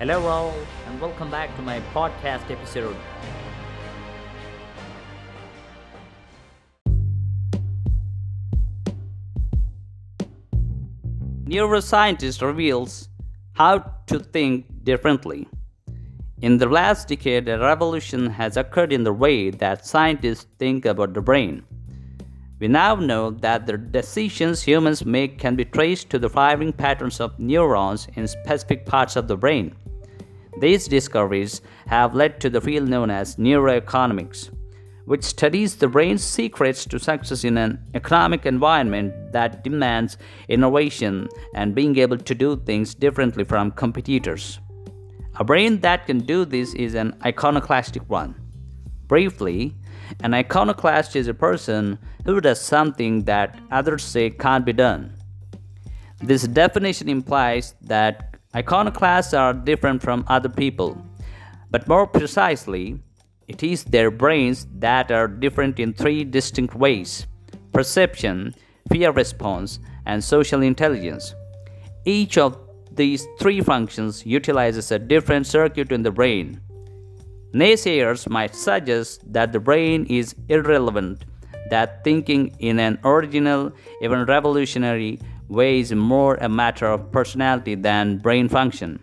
Hello, all, and welcome back to my podcast episode. Neuroscientist reveals how to think differently. In the last decade, a revolution has occurred in the way that scientists think about the brain. We now know that the decisions humans make can be traced to the firing patterns of neurons in specific parts of the brain. These discoveries have led to the field known as neuroeconomics, which studies the brain's secrets to success in an economic environment that demands innovation and being able to do things differently from competitors. A brain that can do this is an iconoclastic one. Briefly, an iconoclast is a person who does something that others say can't be done. This definition implies that Iconoclasts are different from other people, but more precisely, it is their brains that are different in three distinct ways perception, fear response, and social intelligence. Each of these three functions utilizes a different circuit in the brain. Naysayers might suggest that the brain is irrelevant, that thinking in an original, even revolutionary way is more a matter of personality than brain function.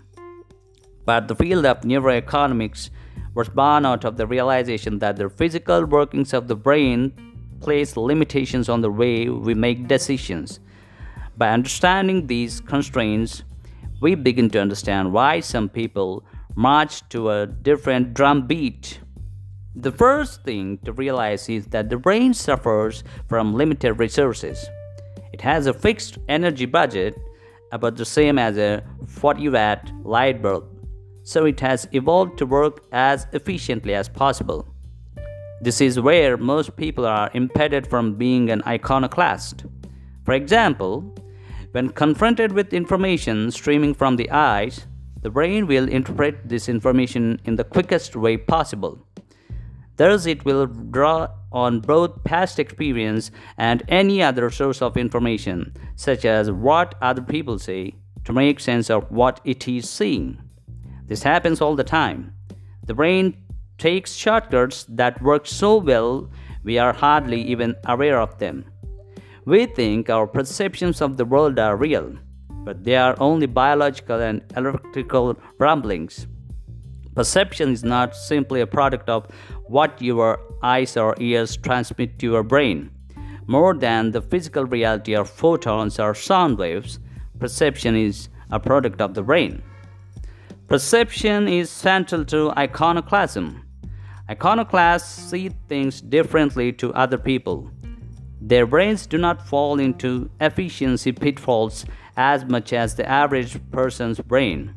But the field of neuroeconomics was born out of the realization that the physical workings of the brain place limitations on the way we make decisions. By understanding these constraints, we begin to understand why some people march to a different drum beat. The first thing to realize is that the brain suffers from limited resources. It has a fixed energy budget about the same as a 40 watt light bulb, so it has evolved to work as efficiently as possible. This is where most people are impeded from being an iconoclast. For example, when confronted with information streaming from the eyes, the brain will interpret this information in the quickest way possible. Thus, it will draw on both past experience and any other source of information, such as what other people say, to make sense of what it is seeing. This happens all the time. The brain takes shortcuts that work so well we are hardly even aware of them. We think our perceptions of the world are real, but they are only biological and electrical rumblings. Perception is not simply a product of what your eyes or ears transmit to your brain. More than the physical reality of photons or sound waves, perception is a product of the brain. Perception is central to iconoclasm. Iconoclasts see things differently to other people. Their brains do not fall into efficiency pitfalls as much as the average person's brain.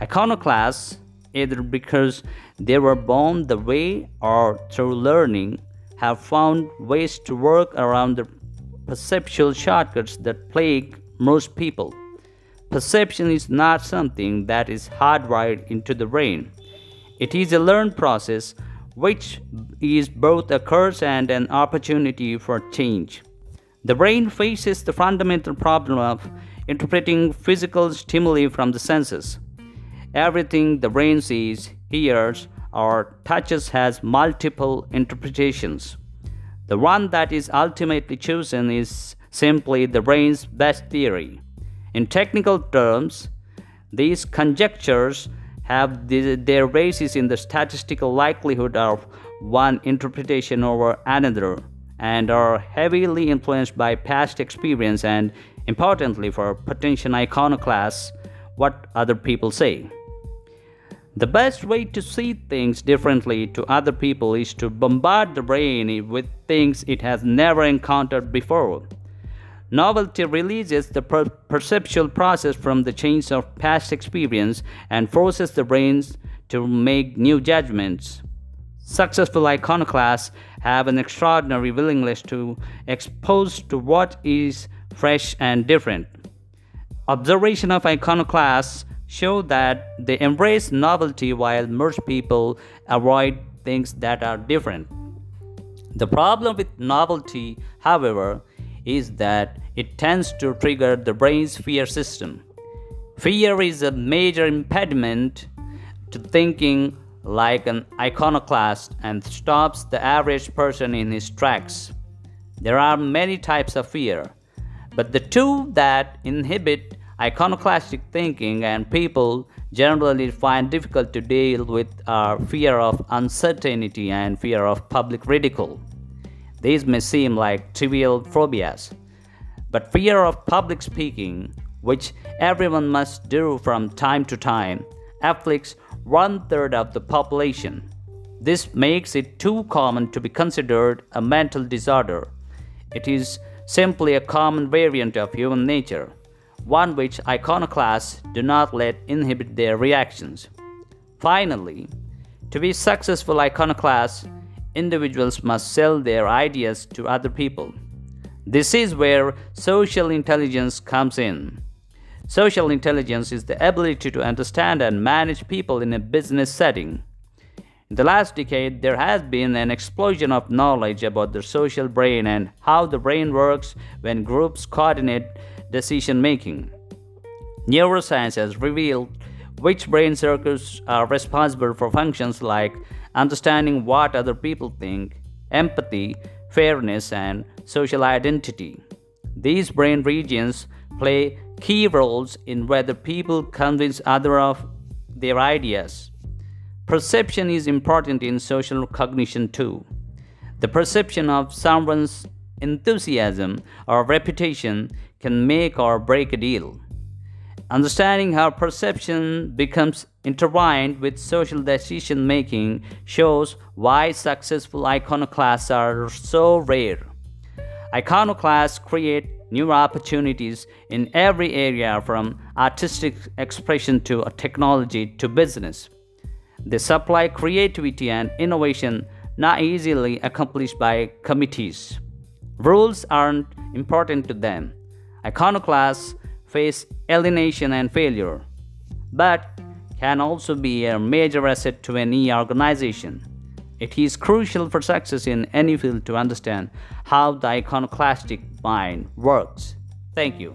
Iconoclasts either because they were born the way or through learning, have found ways to work around the perceptual shortcuts that plague most people. Perception is not something that is hardwired into the brain. It is a learned process which is both a curse and an opportunity for change. The brain faces the fundamental problem of interpreting physical stimuli from the senses. Everything the brain sees, hears, or touches has multiple interpretations. The one that is ultimately chosen is simply the brain's best theory. In technical terms, these conjectures have their basis in the statistical likelihood of one interpretation over another and are heavily influenced by past experience and, importantly, for potential iconoclasts, what other people say. The best way to see things differently to other people is to bombard the brain with things it has never encountered before. Novelty releases the per- perceptual process from the chains of past experience and forces the brains to make new judgments. Successful iconoclasts have an extraordinary willingness to expose to what is fresh and different. Observation of iconoclasts show that they embrace novelty while most people avoid things that are different. The problem with novelty, however, is that it tends to trigger the brain's fear system. Fear is a major impediment to thinking like an iconoclast and stops the average person in his tracks. There are many types of fear, but the two that inhibit iconoclastic thinking and people generally find difficult to deal with are fear of uncertainty and fear of public ridicule. These may seem like trivial phobias, but fear of public speaking, which everyone must do from time to time, afflicts one third of the population. This makes it too common to be considered a mental disorder. It is simply a common variant of human nature, one which iconoclasts do not let inhibit their reactions. Finally, to be successful iconoclasts, individuals must sell their ideas to other people. This is where social intelligence comes in. Social intelligence is the ability to understand and manage people in a business setting. In the last decade, there has been an explosion of knowledge about the social brain and how the brain works when groups coordinate decision making. Neuroscience has revealed which brain circuits are responsible for functions like understanding what other people think, empathy, fairness, and social identity. These brain regions play key roles in whether people convince others of their ideas. Perception is important in social cognition too. The perception of someone's enthusiasm or reputation can make or break a deal. Understanding how perception becomes intertwined with social decision making shows why successful iconoclasts are so rare. Iconoclasts create new opportunities in every area from artistic expression to technology to business. They supply creativity and innovation not easily accomplished by committees. Rules aren't important to them. Iconoclasts face alienation and failure, but can also be a major asset to any organization. It is crucial for success in any field to understand how the iconoclastic mind works. Thank you.